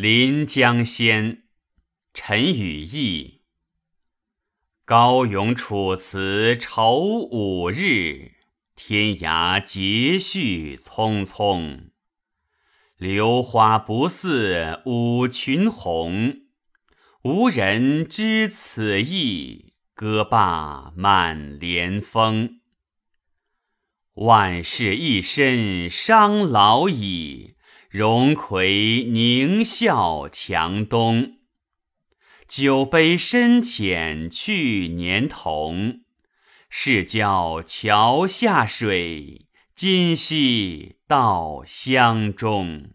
临江仙》陈与义。高咏楚辞愁五日，天涯节序匆匆。流花不似舞群红，无人知此意。歌罢满帘风。万事一身伤老矣，荣魁宁笑强东。酒杯深浅去年同，是教桥下水，今夕到乡中。